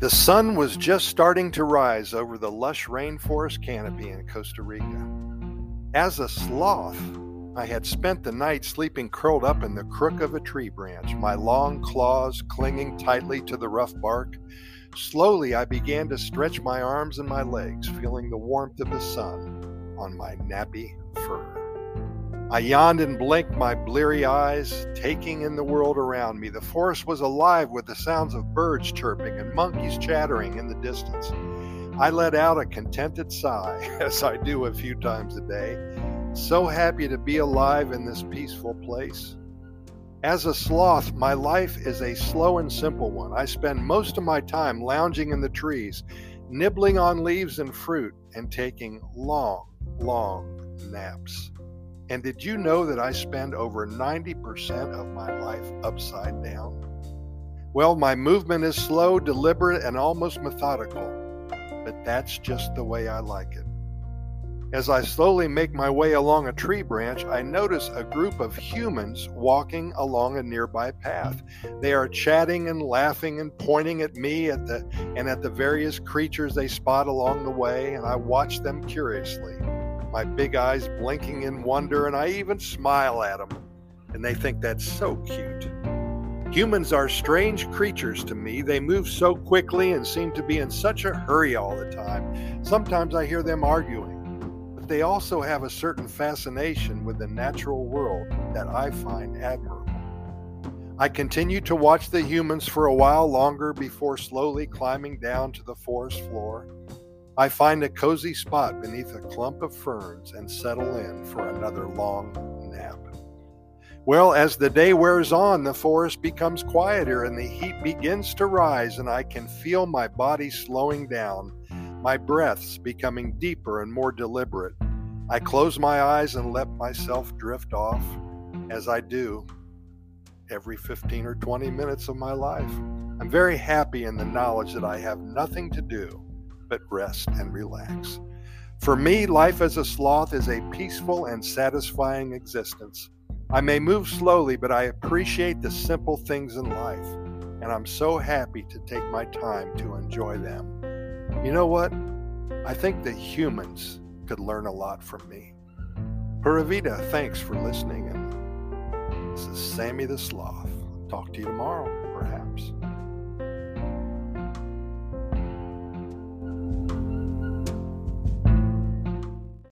The sun was just starting to rise over the lush rainforest canopy in Costa Rica. As a sloth, I had spent the night sleeping curled up in the crook of a tree branch, my long claws clinging tightly to the rough bark. Slowly, I began to stretch my arms and my legs, feeling the warmth of the sun on my nappy. I yawned and blinked my bleary eyes, taking in the world around me. The forest was alive with the sounds of birds chirping and monkeys chattering in the distance. I let out a contented sigh, as I do a few times a day, so happy to be alive in this peaceful place. As a sloth, my life is a slow and simple one. I spend most of my time lounging in the trees, nibbling on leaves and fruit, and taking long, long naps. And did you know that I spend over 90% of my life upside down? Well, my movement is slow, deliberate, and almost methodical, but that's just the way I like it. As I slowly make my way along a tree branch, I notice a group of humans walking along a nearby path. They are chatting and laughing and pointing at me at the and at the various creatures they spot along the way, and I watch them curiously my big eyes blinking in wonder, and I even smile at them, and they think that's so cute. Humans are strange creatures to me. They move so quickly and seem to be in such a hurry all the time. Sometimes I hear them arguing, but they also have a certain fascination with the natural world that I find admirable. I continue to watch the humans for a while longer before slowly climbing down to the forest floor. I find a cozy spot beneath a clump of ferns and settle in for another long nap. Well, as the day wears on, the forest becomes quieter and the heat begins to rise, and I can feel my body slowing down, my breaths becoming deeper and more deliberate. I close my eyes and let myself drift off, as I do every 15 or 20 minutes of my life. I'm very happy in the knowledge that I have nothing to do but rest and relax. For me, life as a sloth is a peaceful and satisfying existence. I may move slowly, but I appreciate the simple things in life, and I'm so happy to take my time to enjoy them. You know what? I think that humans could learn a lot from me. Pura Vida, thanks for listening, and this is Sammy the Sloth. Talk to you tomorrow, perhaps.